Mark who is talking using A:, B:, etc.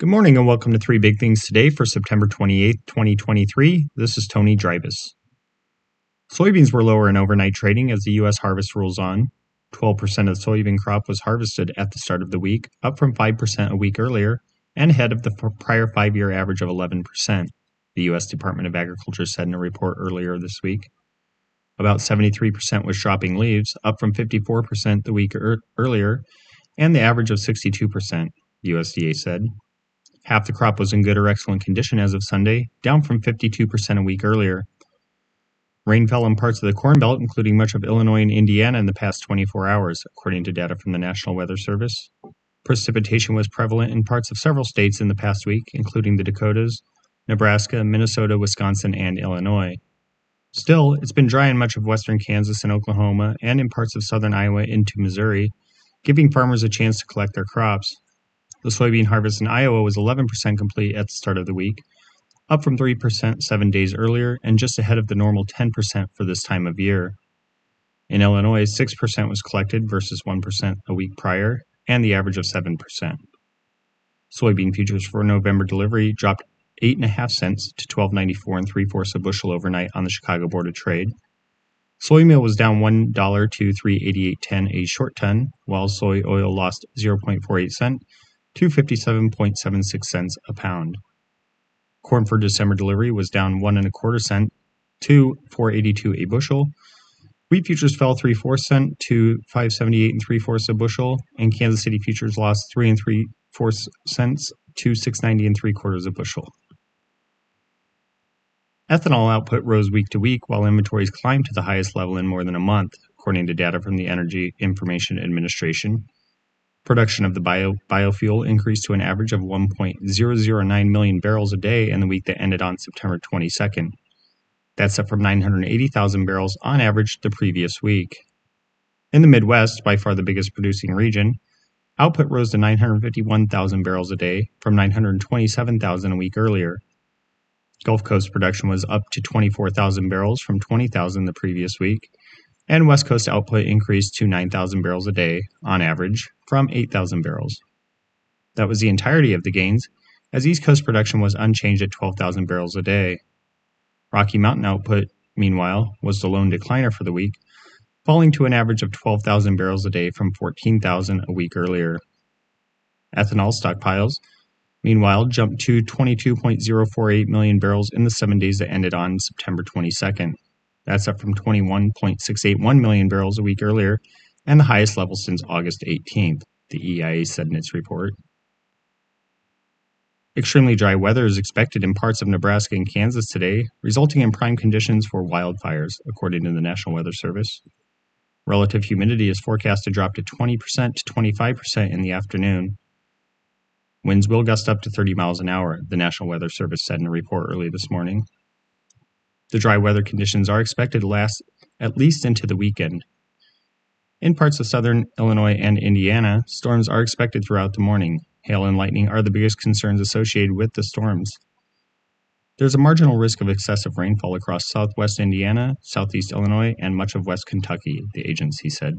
A: Good morning and welcome to Three Big Things today for September 28th, 2023. This is Tony Dreibus. Soybeans were lower in overnight trading as the U.S. harvest rolls on. 12% of the soybean crop was harvested at the start of the week, up from 5% a week earlier, and ahead of the prior five year average of 11%, the U.S. Department of Agriculture said in a report earlier this week. About 73% was dropping leaves, up from 54% the week er- earlier, and the average of 62%, USDA said. Half the crop was in good or excellent condition as of Sunday, down from 52% a week earlier. Rain fell in parts of the Corn Belt, including much of Illinois and Indiana, in the past 24 hours, according to data from the National Weather Service. Precipitation was prevalent in parts of several states in the past week, including the Dakotas, Nebraska, Minnesota, Wisconsin, and Illinois. Still, it's been dry in much of western Kansas and Oklahoma, and in parts of southern Iowa into Missouri, giving farmers a chance to collect their crops. The soybean harvest in Iowa was 11% complete at the start of the week, up from 3% seven days earlier and just ahead of the normal 10% for this time of year. In Illinois, 6% was collected versus 1% a week prior, and the average of 7%. Soybean futures for November delivery dropped 8.5 cents to 12.94 and 3 fourths a bushel overnight on the Chicago Board of Trade. Soy meal was down $1 to 388.10 a short ton, while soy oil lost 0.48 cent 257.76 cents a pound. Corn for December delivery was down one and a quarter cent to 482 a bushel. Wheat futures fell three four cent to 578 and three fourths a bushel, and Kansas City futures lost three and three fourths cents to 690 and three quarters a bushel. Ethanol output rose week to week while inventories climbed to the highest level in more than a month, according to data from the Energy Information Administration. Production of the bio, biofuel increased to an average of 1.009 million barrels a day in the week that ended on September 22nd. That's up from 980,000 barrels on average the previous week. In the Midwest, by far the biggest producing region, output rose to 951,000 barrels a day from 927,000 a week earlier. Gulf Coast production was up to 24,000 barrels from 20,000 the previous week, and West Coast output increased to 9,000 barrels a day on average from 8,000 barrels. That was the entirety of the gains, as East Coast production was unchanged at 12,000 barrels a day. Rocky Mountain output, meanwhile, was the lone decliner for the week, falling to an average of 12,000 barrels a day from 14,000 a week earlier. Ethanol stockpiles, meanwhile, jumped to 22.048 million barrels in the seven days that ended on September 22nd. That's up from 21.681 million barrels a week earlier and the highest level since August 18th, the EIA said in its report. Extremely dry weather is expected in parts of Nebraska and Kansas today, resulting in prime conditions for wildfires, according to the National Weather Service. Relative humidity is forecast to drop to 20% to 25% in the afternoon. Winds will gust up to 30 miles an hour, the National Weather Service said in a report early this morning. The dry weather conditions are expected to last at least into the weekend. In parts of southern Illinois and Indiana, storms are expected throughout the morning. Hail and lightning are the biggest concerns associated with the storms. There's a marginal risk of excessive rainfall across southwest Indiana, southeast Illinois, and much of west Kentucky, the agency said.